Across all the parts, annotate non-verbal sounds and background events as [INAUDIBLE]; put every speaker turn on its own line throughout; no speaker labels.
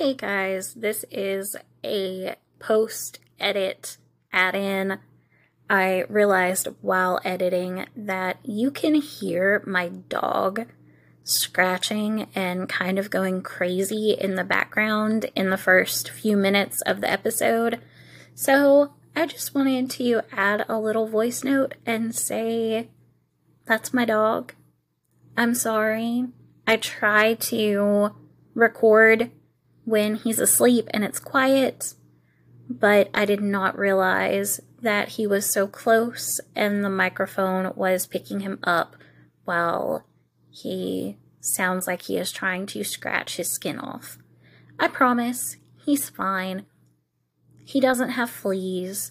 Hey guys, this is a post edit add in. I realized while editing that you can hear my dog scratching and kind of going crazy in the background in the first few minutes of the episode. So I just wanted to add a little voice note and say, That's my dog. I'm sorry. I try to record when he's asleep and it's quiet, but I did not realize that he was so close and the microphone was picking him up while he sounds like he is trying to scratch his skin off. I promise, he's fine. He doesn't have fleas.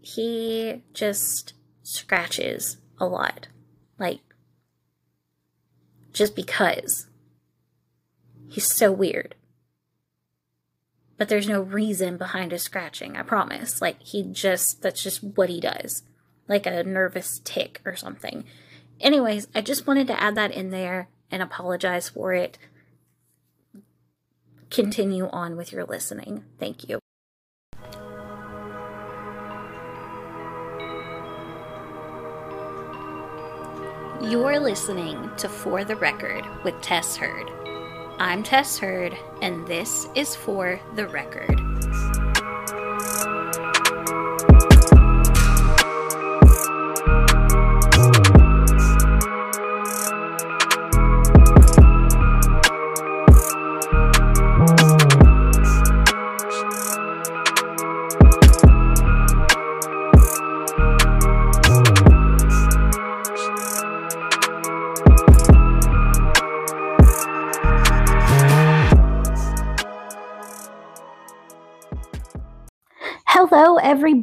He just scratches a lot. Like, just because. He's so weird. But there's no reason behind his scratching, I promise. Like, he just, that's just what he does. Like a nervous tick or something. Anyways, I just wanted to add that in there and apologize for it. Continue on with your listening. Thank you. You're listening to For the Record with Tess Heard. I'm Tess Heard, and this is For the Record.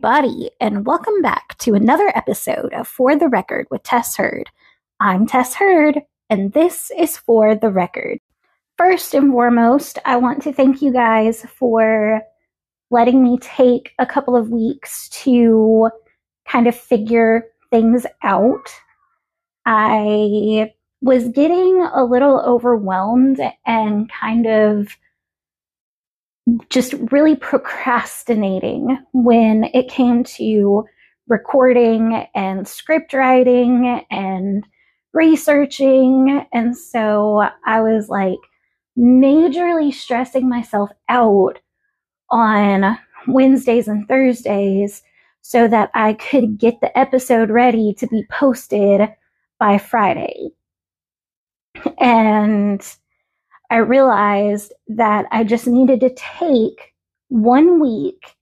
Everybody, and welcome back to another episode of For the Record with Tess Heard. I'm Tess Heard, and this is For the Record. First and foremost, I want to thank you guys for letting me take a couple of weeks to kind of figure things out. I was getting a little overwhelmed and kind of just really procrastinating when it came to recording and script writing and researching. And so I was like majorly stressing myself out on Wednesdays and Thursdays so that I could get the episode ready to be posted by Friday. And I realized that I just needed to take one week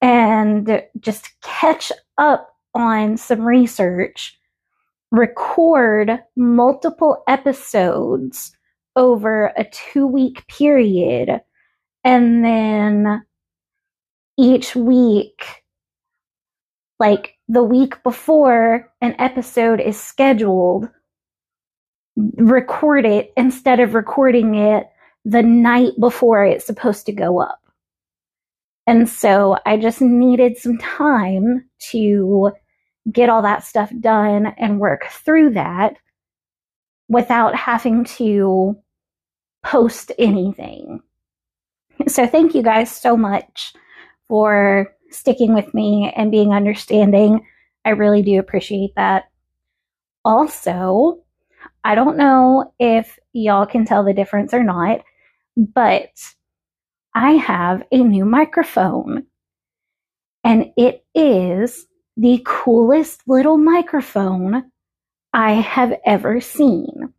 and just catch up on some research, record multiple episodes over a two week period, and then each week, like the week before an episode is scheduled, record it instead of recording it the night before it's supposed to go up. And so I just needed some time to get all that stuff done and work through that without having to post anything. So thank you guys so much for sticking with me and being understanding. I really do appreciate that. Also, I don't know if y'all can tell the difference or not, but I have a new microphone. And it is the coolest little microphone I have ever seen.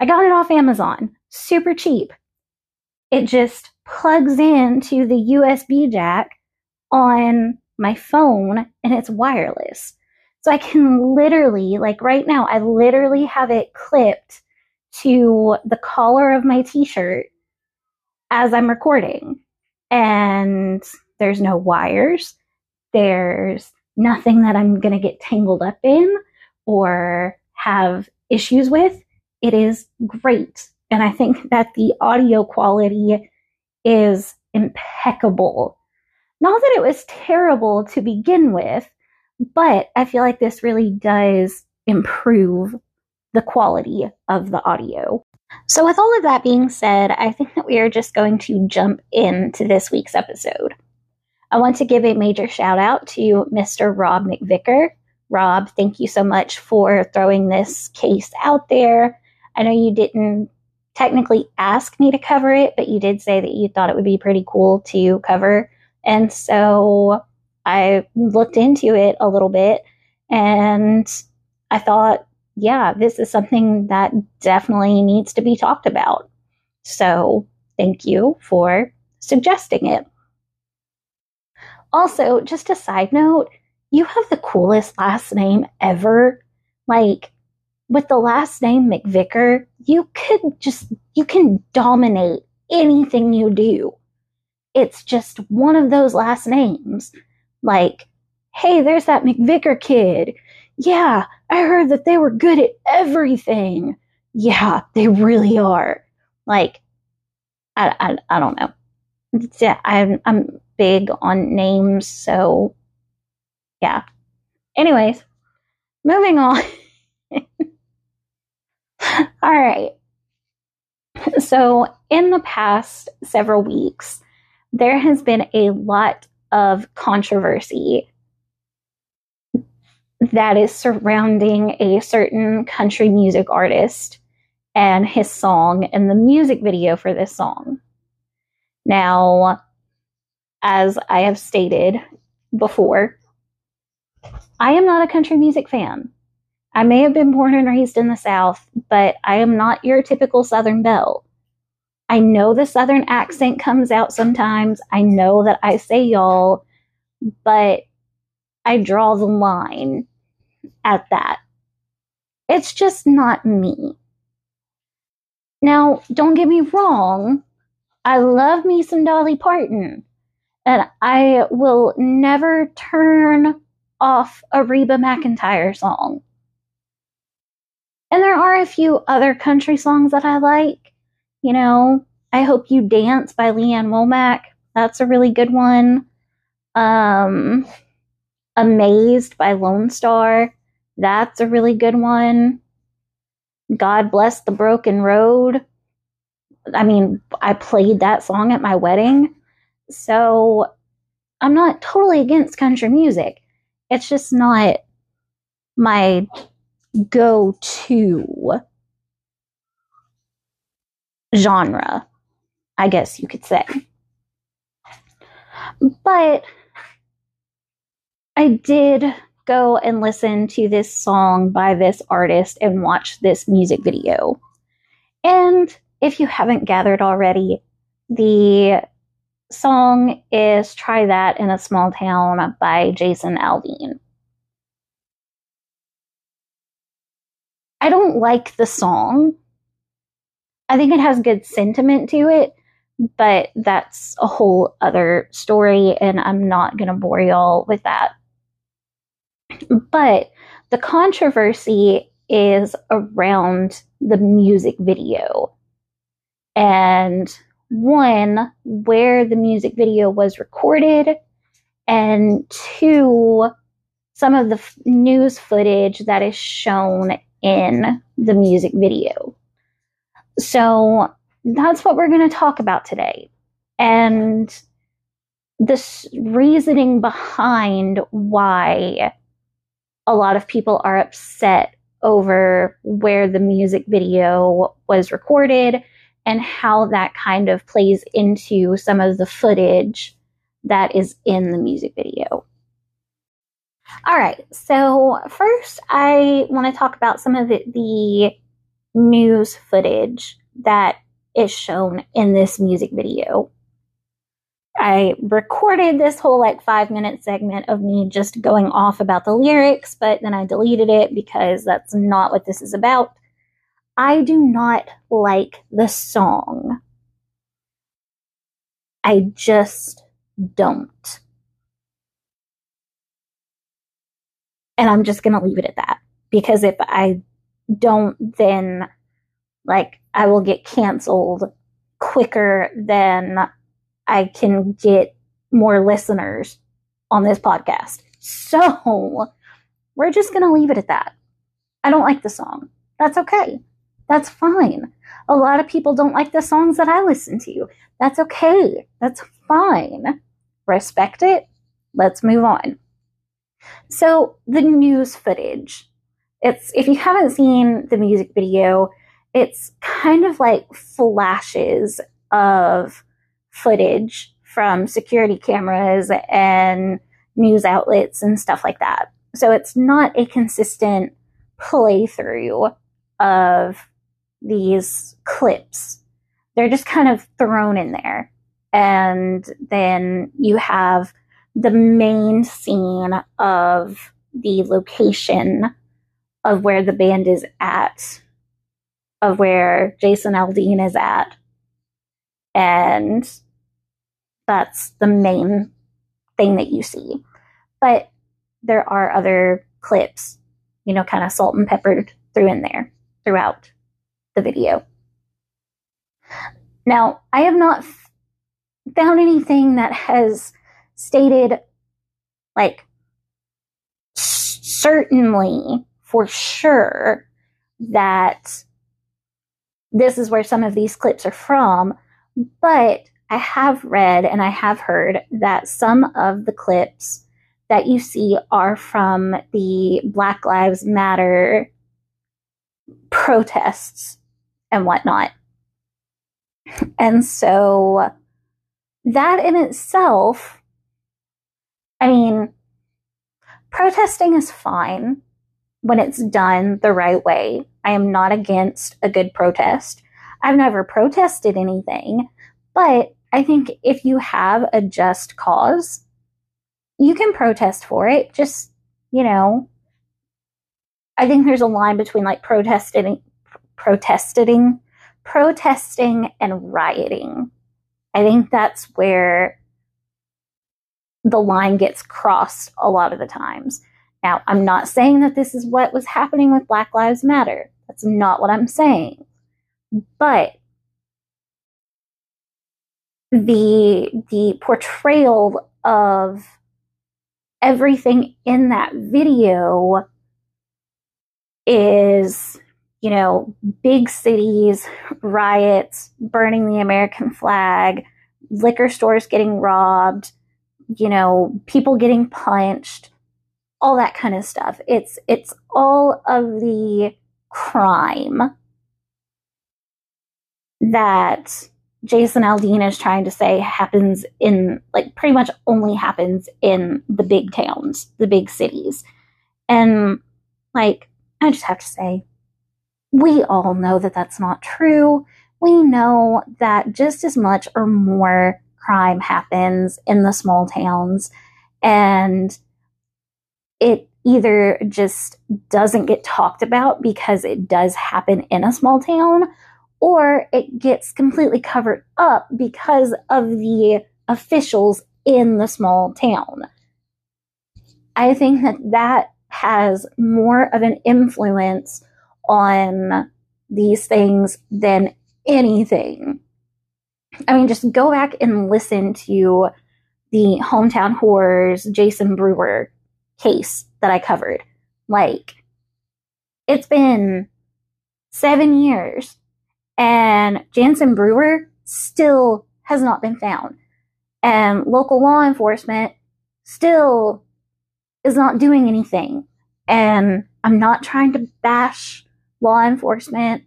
I got it off Amazon, super cheap. It just plugs into the USB jack on my phone and it's wireless. So I can literally, like right now, I literally have it clipped to the collar of my t shirt as I'm recording. And there's no wires. There's nothing that I'm going to get tangled up in or have issues with. It is great. And I think that the audio quality is impeccable. Not that it was terrible to begin with, but I feel like this really does improve the quality of the audio. So, with all of that being said, I think that we are just going to jump into this week's episode. I want to give a major shout out to Mr. Rob McVicker. Rob, thank you so much for throwing this case out there. I know you didn't technically ask me to cover it, but you did say that you thought it would be pretty cool to cover. And so I looked into it a little bit and I thought, yeah, this is something that definitely needs to be talked about. So thank you for suggesting it. Also, just a side note, you have the coolest last name ever. Like, with the last name McVicker, you could just, you can dominate anything you do. It's just one of those last names. Like, hey, there's that McVicker kid. Yeah, I heard that they were good at everything. Yeah, they really are. Like, I, I, I don't know. It's, Yeah, I'm, I'm big on names, so yeah. Anyways, moving on. [LAUGHS] All right. So, in the past several weeks, there has been a lot of controversy that is surrounding a certain country music artist and his song and the music video for this song. Now, as I have stated before, I am not a country music fan. I may have been born and raised in the South, but I am not your typical Southern belle. I know the Southern accent comes out sometimes. I know that I say y'all, but I draw the line at that. It's just not me. Now, don't get me wrong, I love me some Dolly Parton, and I will never turn off a Reba McEntire song. And there are a few other country songs that I like. You know, I Hope You Dance by Lee Ann Womack. That's a really good one. Um, Amazed by Lone Star. That's a really good one. God Bless the Broken Road. I mean, I played that song at my wedding. So I'm not totally against country music. It's just not my go to genre, I guess you could say. But I did go and listen to this song by this artist and watch this music video. And if you haven't gathered already, the song is Try That in a Small Town by Jason Aldean. I don't like the song. I think it has good sentiment to it, but that's a whole other story, and I'm not going to bore y'all with that. But the controversy is around the music video. And one, where the music video was recorded, and two, some of the f- news footage that is shown in the music video. So that's what we're going to talk about today. And this reasoning behind why a lot of people are upset over where the music video was recorded and how that kind of plays into some of the footage that is in the music video. All right, so first I want to talk about some of the, the news footage that is shown in this music video. I recorded this whole like five minute segment of me just going off about the lyrics, but then I deleted it because that's not what this is about. I do not like the song. I just don't. And I'm just going to leave it at that because if I don't, then like I will get canceled quicker than I can get more listeners on this podcast. So we're just going to leave it at that. I don't like the song. That's okay. That's fine. A lot of people don't like the songs that I listen to. That's okay. That's fine. Respect it. Let's move on. So, the news footage. It's if you haven't seen the music video, it's kind of like flashes of footage from security cameras and news outlets and stuff like that. So it's not a consistent playthrough of these clips. They're just kind of thrown in there. And then you have the main scene of the location of where the band is at, of where Jason Aldean is at. And that's the main thing that you see. But there are other clips, you know, kind of salt and peppered through in there throughout the video. Now, I have not f- found anything that has stated, like, certainly for sure that this is where some of these clips are from, but I have read and I have heard that some of the clips that you see are from the Black Lives Matter protests and whatnot. And so that in itself, I mean, protesting is fine when it's done the right way. I am not against a good protest. I've never protested anything, but I think if you have a just cause, you can protest for it. Just, you know, I think there's a line between like protesting, protesting, protesting and rioting. I think that's where the line gets crossed a lot of the times. Now, I'm not saying that this is what was happening with Black Lives Matter. That's not what I'm saying. But the the portrayal of everything in that video is you know big cities riots burning the american flag liquor stores getting robbed you know people getting punched all that kind of stuff it's it's all of the crime that Jason Aldean is trying to say happens in, like, pretty much only happens in the big towns, the big cities. And, like, I just have to say, we all know that that's not true. We know that just as much or more crime happens in the small towns, and it either just doesn't get talked about because it does happen in a small town, or it gets completely covered up because of the officials in the small town. I think that that has more of an influence on these things than anything. I mean, just go back and listen to the hometown horrors Jason Brewer case that I covered. Like, it's been seven years and Jansen Brewer still has not been found. And local law enforcement still is not doing anything. And I'm not trying to bash law enforcement.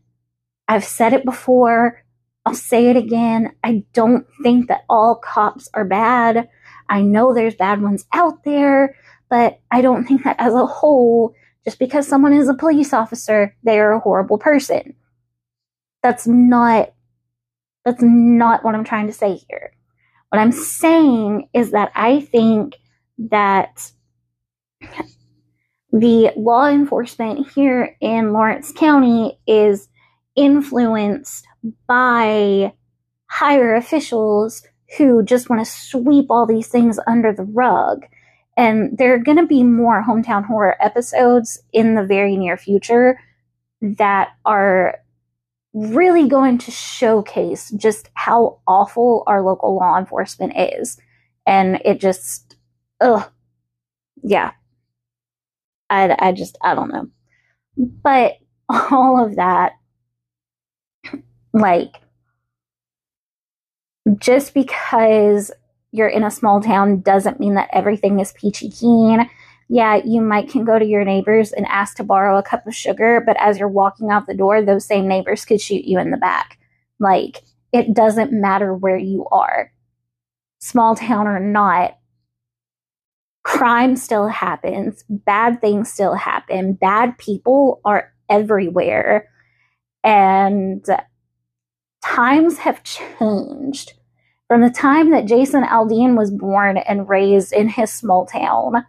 I've said it before. I'll say it again. I don't think that all cops are bad. I know there's bad ones out there, but I don't think that as a whole, just because someone is a police officer, they are a horrible person that's not that's not what I'm trying to say here. What I'm saying is that I think that the law enforcement here in Lawrence County is influenced by higher officials who just want to sweep all these things under the rug. And there are going to be more hometown horror episodes in the very near future that are really going to showcase just how awful our local law enforcement is. And it just, ugh, yeah. I, I just, I don't know. But all of that Like, just because you're in a small town doesn't mean that everything is peachy keen. Yeah, you might can go to your neighbors and ask to borrow a cup of sugar, but as you're walking out the door, those same neighbors could shoot you in the back. Like, it doesn't matter where you are, small town or not. Crime still happens, bad things still happen, bad people are everywhere. And times have changed from the time that Jason Aldean was born and raised in his small town.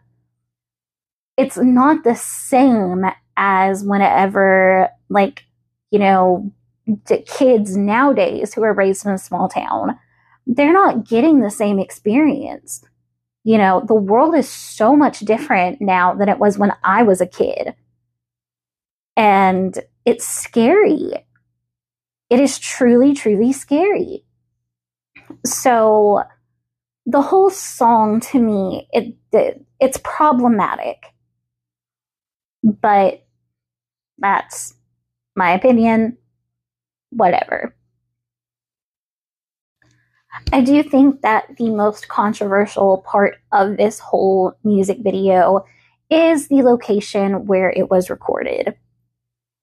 It's not the same as whenever, like, you know, the kids nowadays who are raised in a small town, they're not getting the same experience. You know, the world is so much different now than it was when I was a kid. And it's scary. It is truly, truly scary. So the whole song to me, it, it it's problematic. But that's my opinion. Whatever. I do think that the most controversial part of this whole music video is the location where it was recorded.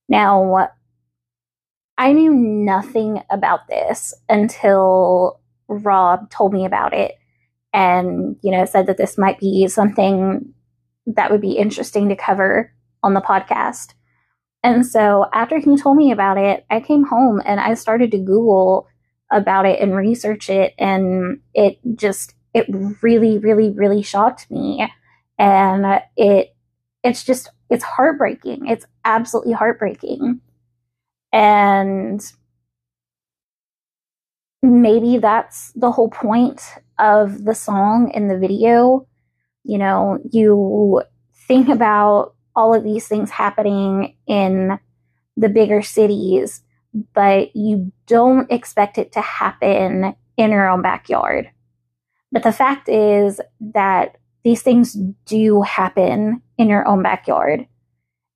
Now, I knew nothing about this until Rob told me about it and, you know, said that this might be something that would be interesting to cover on the podcast. And so after he told me about it, I came home and I started to Google about it and research it. And it just, it really, really, really shocked me. And it, it's just, it's heartbreaking. It's absolutely heartbreaking. And maybe that's the whole point of the song in the video. You know, you think about all of these things happening in the bigger cities, but you don't expect it to happen in your own backyard. But the fact is that these things do happen in your own backyard,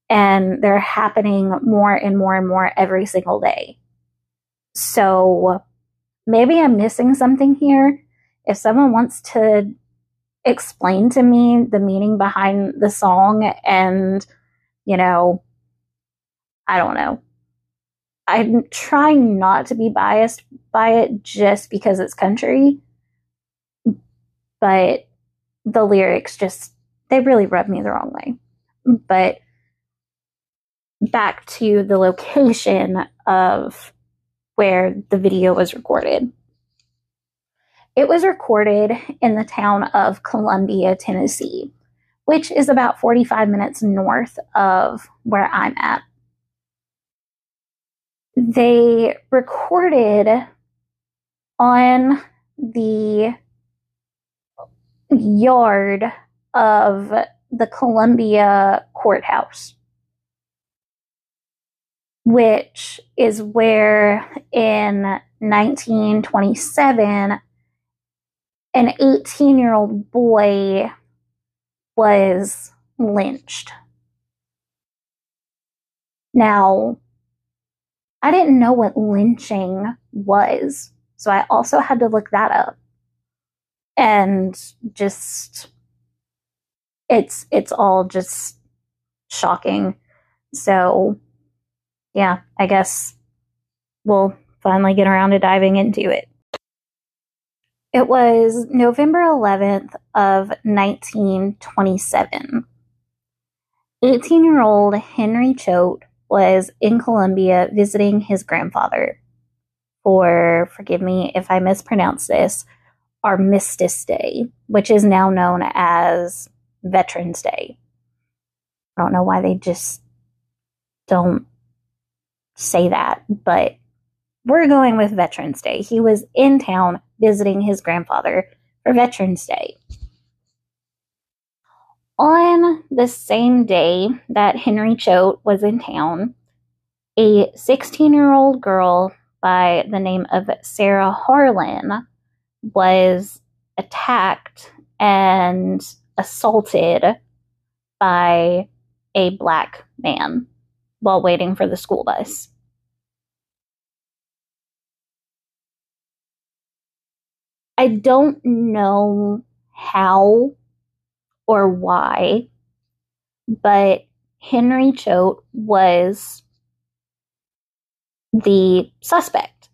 and they're happening more and more and more every single day. So maybe I'm missing something here. If someone wants to explain to me the meaning behind the song and, you know, I don't know. I'm trying not to be biased by it just because it's country. But the lyrics just, they really rub me the wrong way. But back to the location of where the video was recorded. It was recorded in the town of Columbia, Tennessee, which is about 45 minutes north of where I'm at. They recorded on the yard of the Columbia courthouse which is where in 1927 an 18 year old boy was lynched. Now, I didn't know what lynching was, so I also had to look that up. And just it's it's all just shocking. So yeah, I guess we'll finally get around to diving into it. It was November 11th of 1927. 18-year-old Henry Choate was in Columbia visiting his grandfather for, forgive me if I mispronounce this, Armistice Day, which is now known as Veterans Day. I don't know why they just don't say that, but we're going with Veterans Day. He was in town visiting his grandfather for Veterans Day. On the same day that Henry Choate was in town, a 16 year old girl by the name of Sarah Harlan was attacked and assaulted by a black man while waiting for the school bus. I don't know how or why, but Henry Choate was the suspect.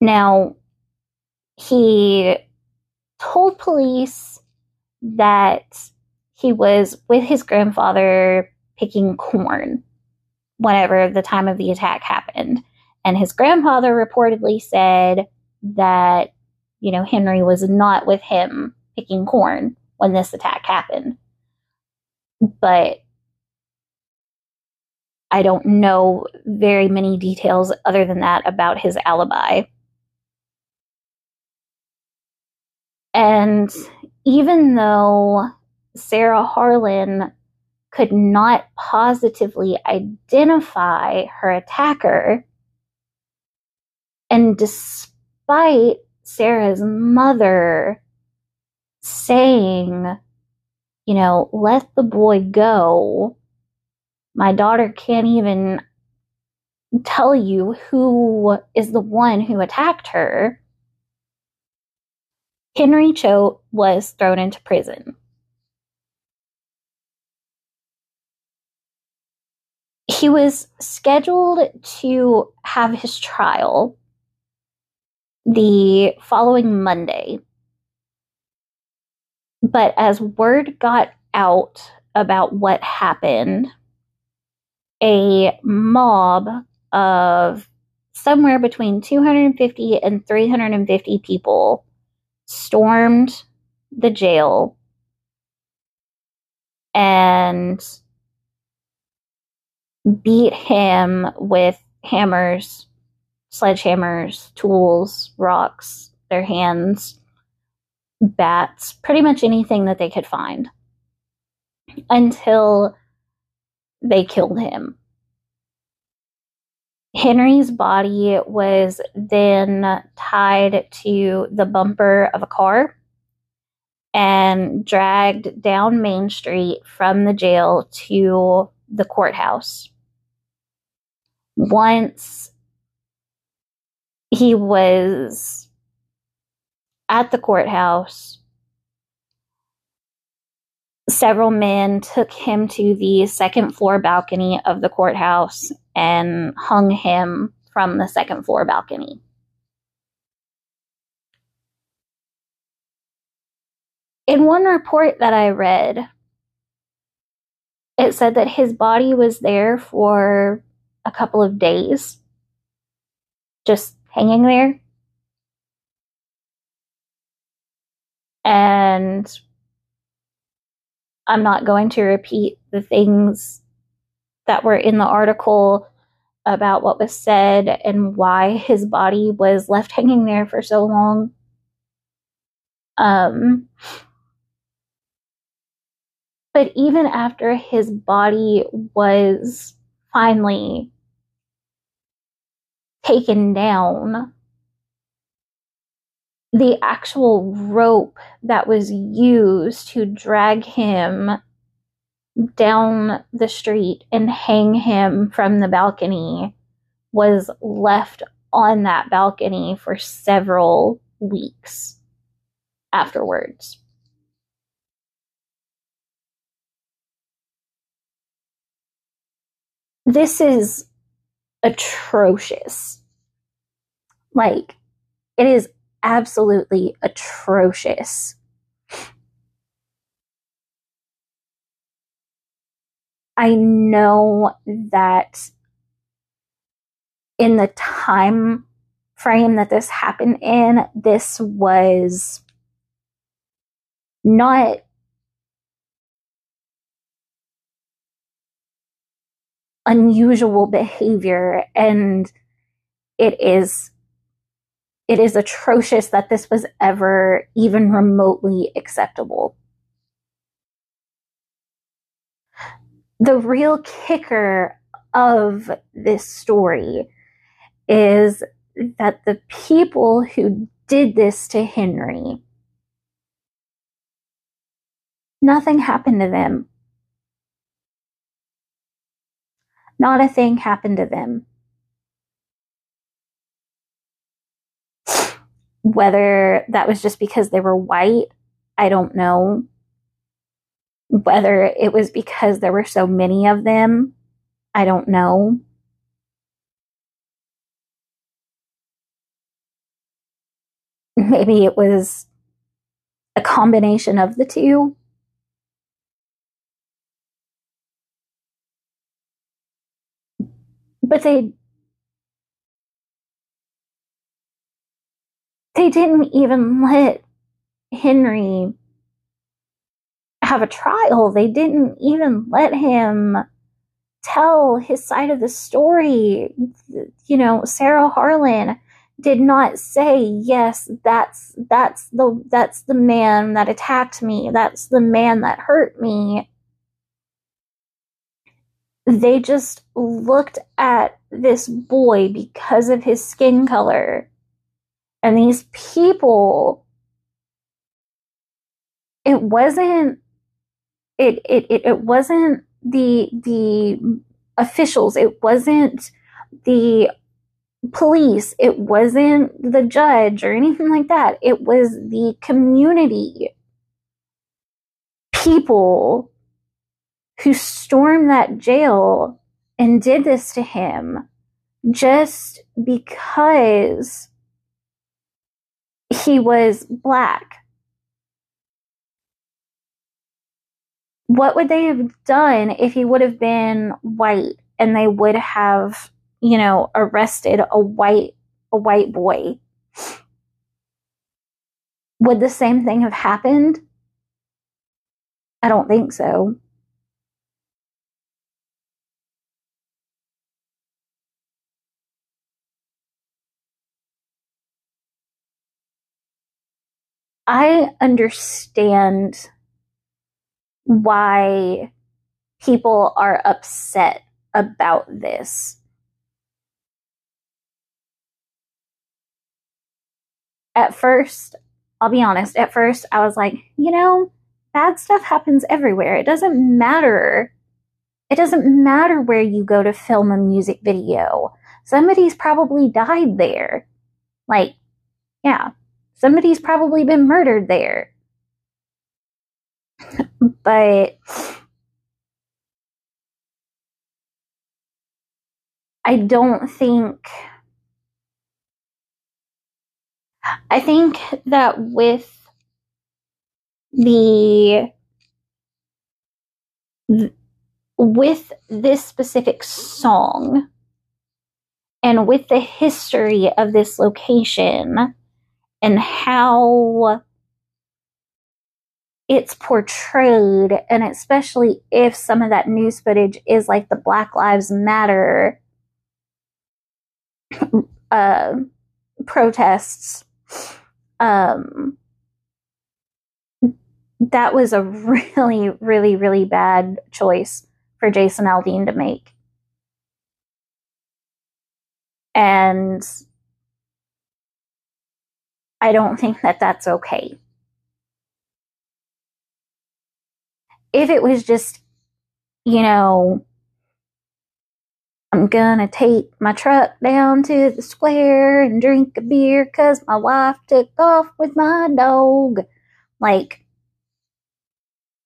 Now, he told police that he was with his grandfather picking corn whenever the time of the attack happened. And his grandfather reportedly said that, you know, Henry was not with him picking corn when this attack happened. But I don't know very many details other than that about his alibi. And even though Sarah Harlan could not positively identify her attacker, and despite Sarah's mother saying, you know, let the boy go, my daughter can't even tell you who is the one who attacked her. Henry Choate was thrown into prison. He was scheduled to have his trial the following Monday. But as word got out about what happened, a mob of somewhere between 250 and 350 people stormed the jail and beat him with hammers, sledgehammers, tools, rocks, their hands, bats, pretty much anything that they could find until they killed him. Henry's body was then tied to the bumper of a car and dragged down Main Street from the jail to the courthouse. Once he was at the courthouse, several men took him to the second floor balcony of the courthouse and hung him from the second floor balcony. In one report that I read, it said that his body was there for a couple of days, just hanging there. And I'm not going to repeat the things that were in the article about what was said and why his body was left hanging there for so long. Um, but even after his body was finally taken down, the actual rope that was used to drag him down the street and hang him from the balcony was left on that balcony for several weeks afterwards. This is atrocious. Like, it is absolutely atrocious. I know that in the time frame that this happened in, this was not unusual behavior and it is it is atrocious that this was ever even remotely acceptable. The real kicker of this story is that the people who did this to Henry, nothing happened to them. Not a thing happened to them. Whether that was just because they were white, I don't know. Whether it was because there were so many of them, I don't know. Maybe it was a combination of the two. But they they didn't even let Henry have a trial. They didn't even let him tell his side of the story. You know, Sarah Harlan did not say, yes, that's, that's the, that's the man that attacked me. That's the man that hurt me. They just looked at this boy because of his skin color. And these people, it wasn't, it, it, it, it wasn't the, the officials. It wasn't the police. It wasn't the judge or anything like that. It was the community. People who stormed that jail and did this to him just because he was black. What would they have done if he would have been white and they would have you know, arrested a white a white boy, would the same thing have happened? I don't think so. I understand why people are upset about this. at first, I'll be honest, at first I was like, you know, bad stuff happens everywhere. It doesn't matter. It doesn't matter where you go to film a music video. Somebody's probably died there. Like, yeah, somebody's probably been murdered there. [LAUGHS] but I don't think I think that with the with this specific song and with the history of this location and how it's portrayed, and especially if some of that news footage is like the Black Lives Matter [CLEARS THROAT] uh, protests um, that was a [LAUGHS] really, really, really bad choice for Jason Aldean to make. And I don't think that that's okay. If it was just, you know, I'm gonna take my truck down to the square and drink a beer because my wife took off with my dog. Like,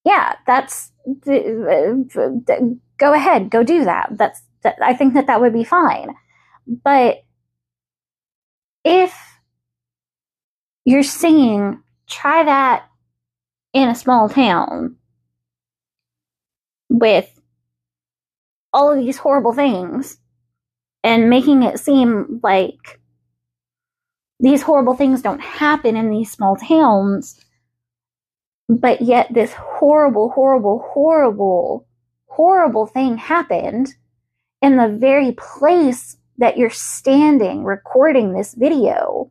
yeah, that's go ahead, go do that. That's that, I think that that would be fine. But if you're singing, try that in a small town with all of these horrible things and making it seem like these horrible things don't happen in these small towns, but yet this horrible, horrible, horrible, horrible thing happened in the very place that you're standing recording this video.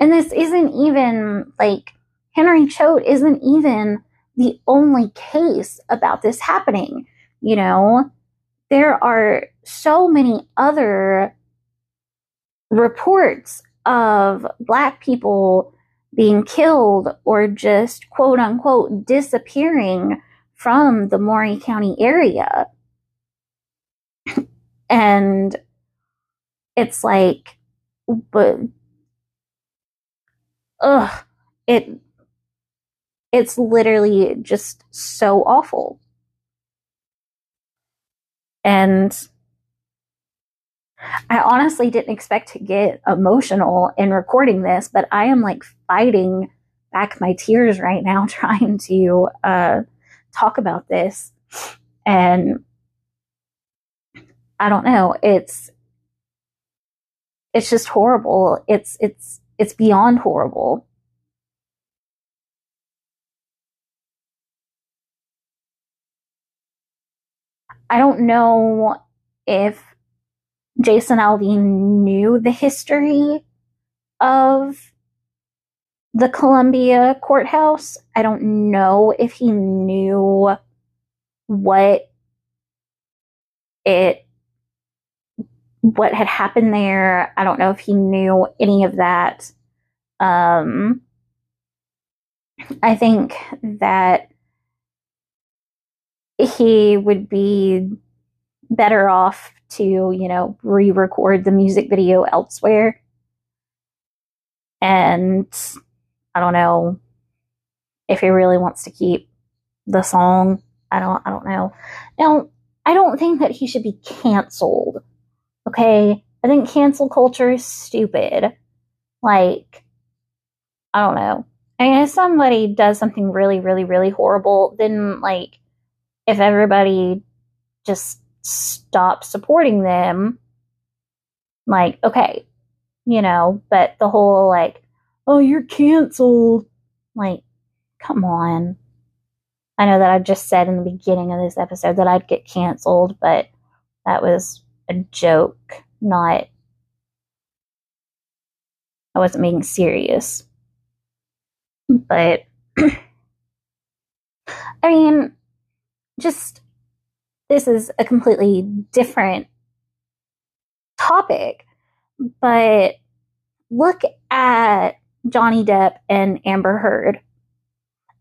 And this isn't even like Henry Choate isn't even the only case about this happening. You know, there are so many other reports of Black people being killed or just quote unquote disappearing from the Maury County area. [LAUGHS] and it's like, but ugh, it it's literally just so awful. And I honestly didn't expect to get emotional in recording this, but I am like fighting back my tears right now [LAUGHS] trying to uh, talk about this. And I don't know, it's it's just horrible. It's it's it's beyond horrible. I don't know if Jason Aldean knew the history of the Columbia courthouse. I don't know if he knew what it what had happened there. I don't know if he knew any of that. Um, I think that he would be better off to, you know, re record the music video elsewhere. And I don't know if he really wants to keep the song. I don't I don't know. Now, I don't think that he should be canceled. Okay? I think cancel culture is stupid. Like I don't know. I mean, if somebody does something really, really, really horrible, then like if everybody just stops supporting them, like, okay, you know, but the whole like, oh, you're canceled, like, come on. I know that I just said in the beginning of this episode that I'd get canceled, but that was a joke, not. I wasn't being serious. But, [CLEARS THROAT] I mean, just this is a completely different topic, but look at Johnny Depp and Amber Heard.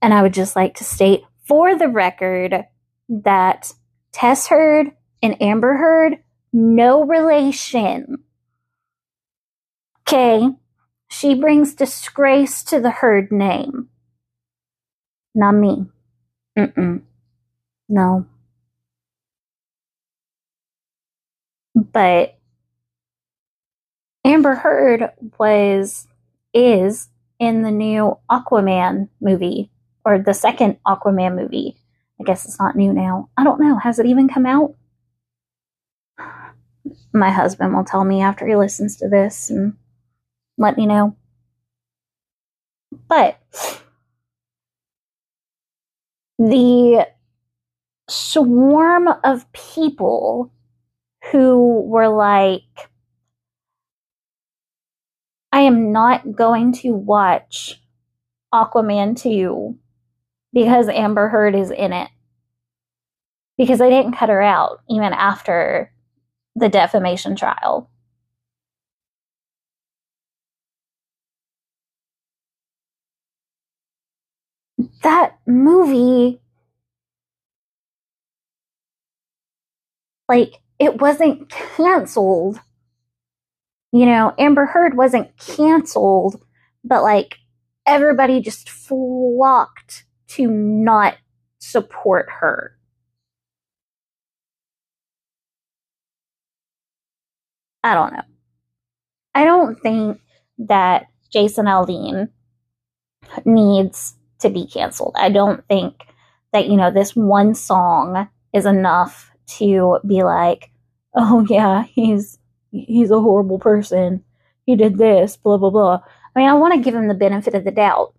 And I would just like to state for the record that Tess Heard and Amber Heard, no relation. Okay, she brings disgrace to the Heard name. Not me. Mm-mm. No. But Amber Heard was is in the new Aquaman movie or the second Aquaman movie. I guess it's not new now. I don't know. Has it even come out? My husband will tell me after he listens to this and let me know. But the swarm of people who were like, I am not going to watch Aquaman 2 because Amber Heard is in it. Because they didn't cut her out even after the defamation trial. That movie like it wasn't canceled. You know, Amber Heard wasn't canceled, but like everybody just flocked to not support her. I don't know. I don't think that Jason Aldean needs to be canceled. I don't think that, you know, this one song is enough to be like, oh yeah, he's he's a horrible person. He did this, blah blah blah. I mean, I want to give him the benefit of the doubt.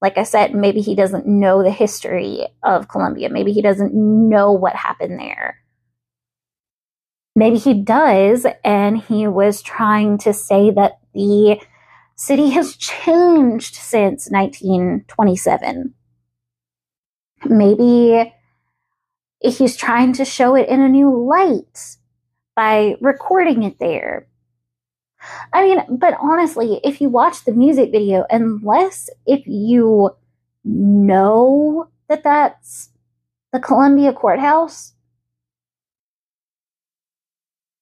Like I said, maybe he doesn't know the history of Columbia. Maybe he doesn't know what happened there. Maybe he does, and he was trying to say that the city has changed since 1927. Maybe he's trying to show it in a new light by recording it there. I mean, but honestly, if you watch the music video, unless if you know that that's the Columbia Courthouse,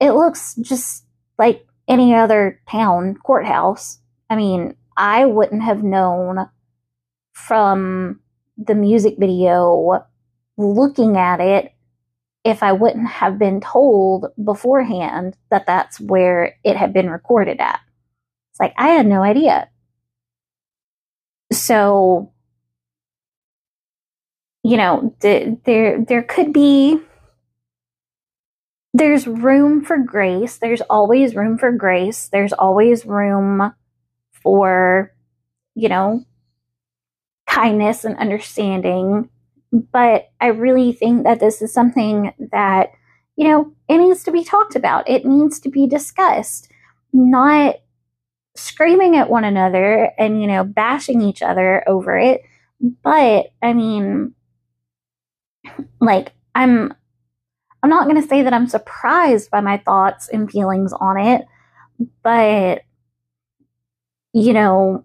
it looks just like any other town courthouse. I mean, I wouldn't have known from the music video looking at it if I wouldn't have been told beforehand that that's where it had been recorded at. It's like I had no idea. So, you know, th- there there could be there's room for grace. There's always room for grace. There's always room for, you know, kindness and understanding. But I really think that this is something that, you know, it needs to be talked about. It needs to be discussed, not screaming at one another and, you know, bashing each other over it. But I mean, like, I'm I'm not going to say that I'm surprised by my thoughts and feelings on it, but you know,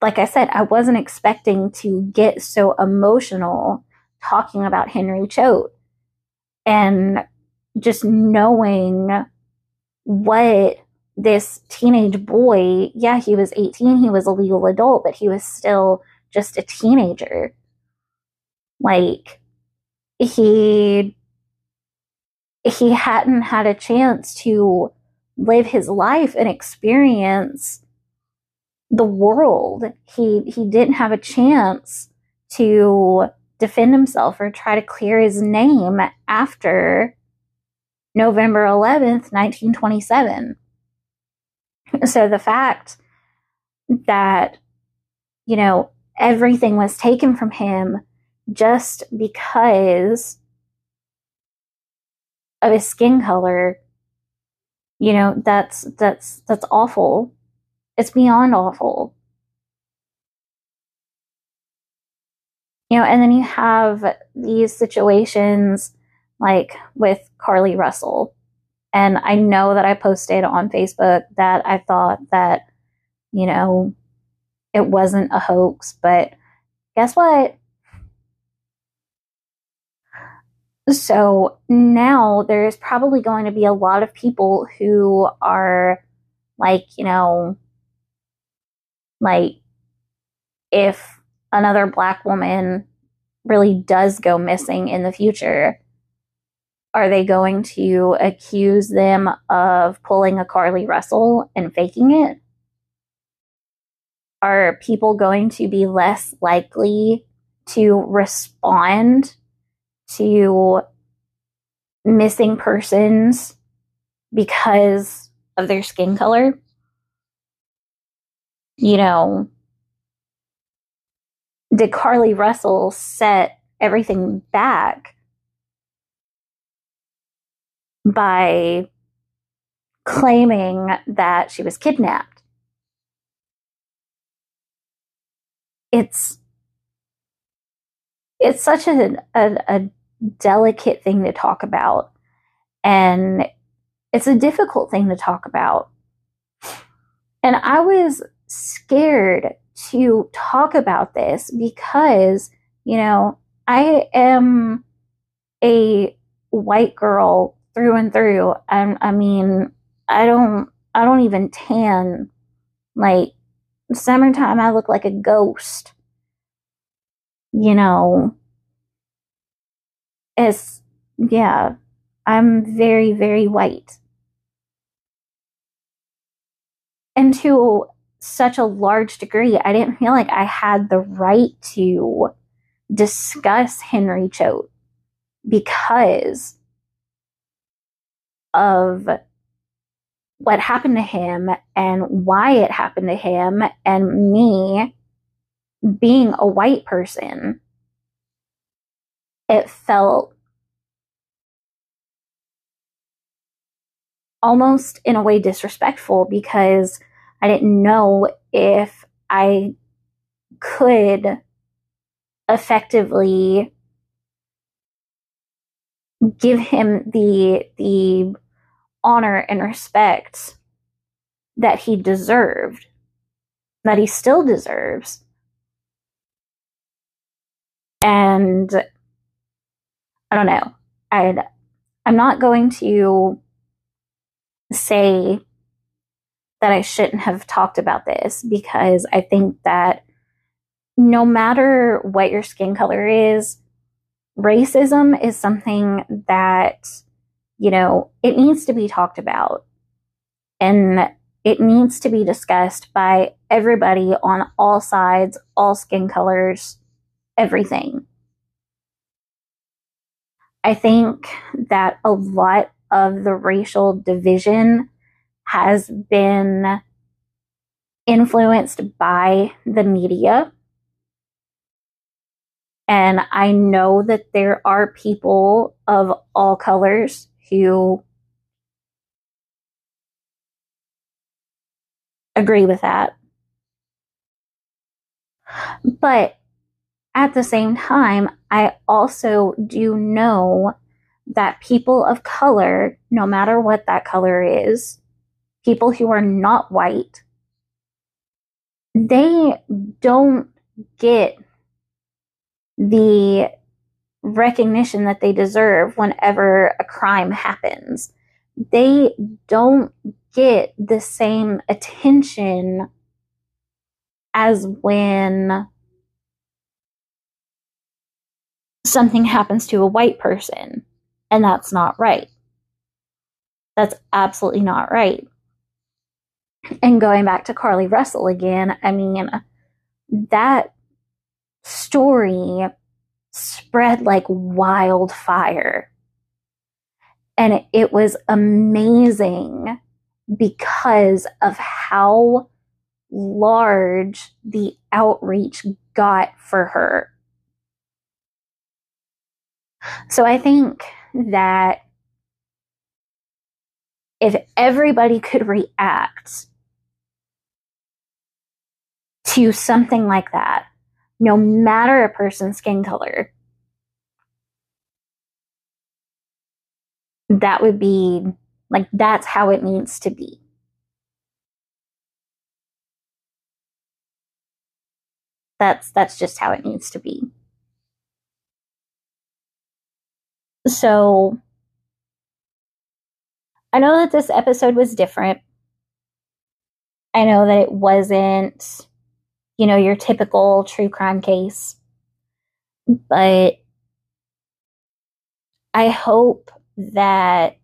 like I said, I wasn't expecting to get so emotional talking about Henry Choate and just knowing what this teenage boy, yeah, he was 18, he was a legal adult, but he was still just a teenager. Like, he he hadn't had a chance to live his life and experience the world. He he didn't have a chance to defend himself or try to clear his name after November 11th, 1927. So the fact that you know everything was taken from him just because of his skin color you know that's that's that's awful. It's beyond awful. You know and then you have these situations like with Carlee russell. And i know that i posted on facebook that i thought that you know it wasn't a hoax but guess what So now there's probably going to be a lot of people who are like, you know, like if another black woman really does go missing in the future, are they going to accuse them of pulling a Carlee Russell and faking it? Are people going to be less likely to respond to missing persons because of their skin color. You know, did Carlee Russell set everything back by claiming that she was kidnapped? It's it's such a, a, a delicate thing to talk about. And it's a difficult thing to talk about. And I was scared to talk about this because, you know, I am a white girl through and through. And I mean, I don't, I don't even tan. Like, summertime, I look like a ghost. You know, is, yeah, I'm very, very white. And to such a large degree, I didn't feel like I had the right to discuss Henry Choate because of what happened to him and why it happened to him, and me being a white person it felt almost in a way disrespectful because I didn't know if I could effectively give him the the honor and respect that he deserved that he still deserves. And I don't know. I I'm not going to say that I shouldn't have talked about this because I think that no matter what your skin color is, racism is something that, you know, it needs to be talked about. And it needs to be discussed by everybody on all sides, all skin colors, everything. I think that a lot of the racial division has been influenced by the media. And I know that there are people of all colors who agree with that. But at the same time, I also do know that people of color, no matter what that color is, people who are not white, they don't get the recognition that they deserve whenever a crime happens. They don't get the same attention as when something happens to a white person. And that's not right. That's absolutely not right. And going back to Carlee Russell again, I mean, that story spread like wildfire. And it was amazing because of how large the outreach got for her. So I think that if everybody could react to something like that, no matter a person's skin color, that would be like that's how it needs to be. That's that's just how it needs to be. So I know that this episode was different. I know that it wasn't, you know, your typical true crime case. But I hope that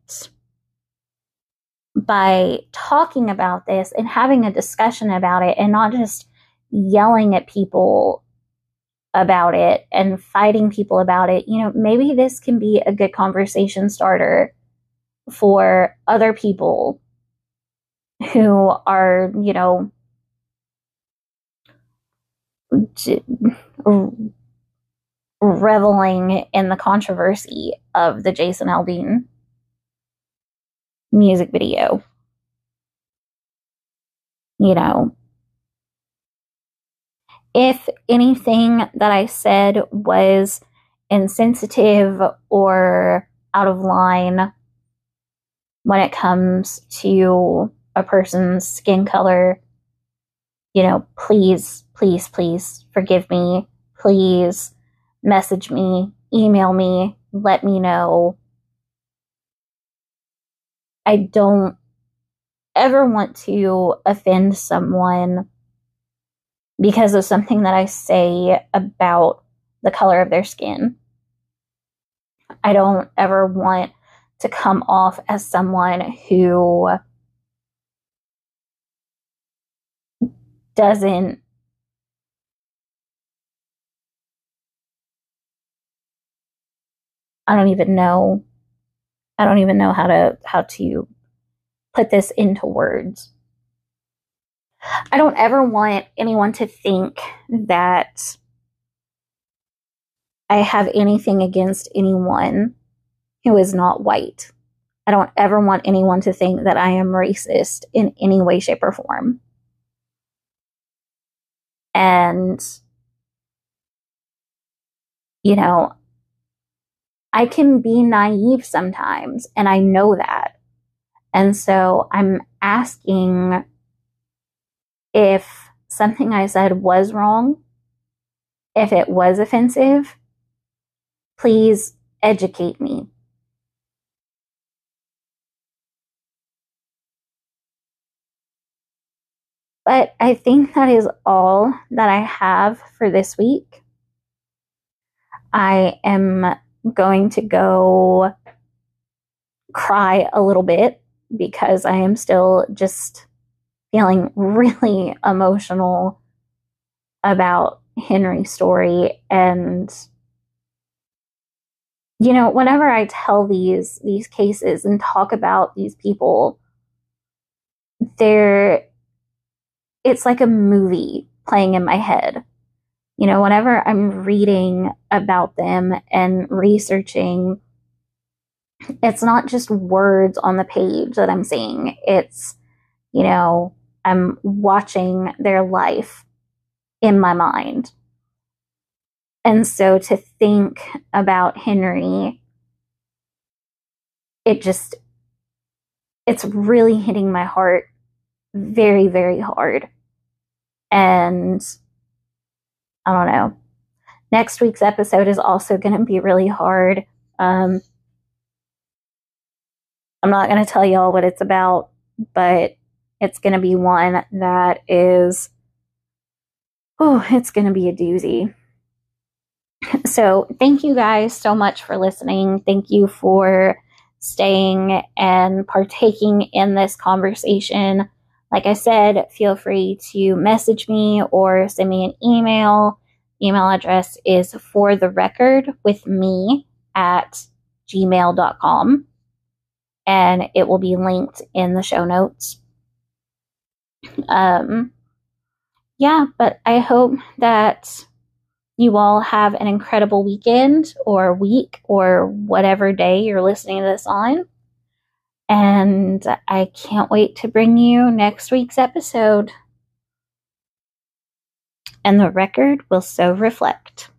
by talking about this and having a discussion about it and not just yelling at people about it and fighting people about it, you know, maybe this can be a good conversation starter for other people who are, you know, reveling in the controversy of the Jason Aldean music video. You know, if anything that I said was insensitive or out of line when it comes to a person's skin color, you know, please, please, please forgive me. Please message me, email me, let me know. I don't ever want to offend someone because of something that I say about the color of their skin. I don't ever want to come off as someone who doesn't I don't even know I don't even know how to how to put this into words. I don't ever want anyone to think that I have anything against anyone who is not white. I don't ever want anyone to think that I am racist in any way, shape, or form. And, you know, I can be naive sometimes, and I know that. And so I'm asking if something I said was wrong, if it was offensive, please educate me. But I think that is all that I have for this week. I am going to go cry a little bit because I am still just feeling really emotional about Henry's story and you know whenever I tell these these cases and talk about these people they're it's like a movie playing in my head you know whenever I'm reading about them and researching it's not just words on the page that I'm seeing. It's, you know, I'm watching their life in my mind. And so to think about Henry, it just, it's really hitting my heart very, very hard. And I don't know. Next week's episode is also going to be really hard. Um, I'm not going to tell y'all what it's about, but it's going to be one that is, oh, it's going to be a doozy. So, thank you guys so much for listening. Thank you for staying and partaking in this conversation. Like I said, feel free to message me or send me an email. Email address is for the record with me at gmail.com and it will be linked in the show notes. Um, yeah, but I hope that you all have an incredible weekend or week or whatever day you're listening to this on. And I can't wait to bring you next week's episode. And the record will so reflect.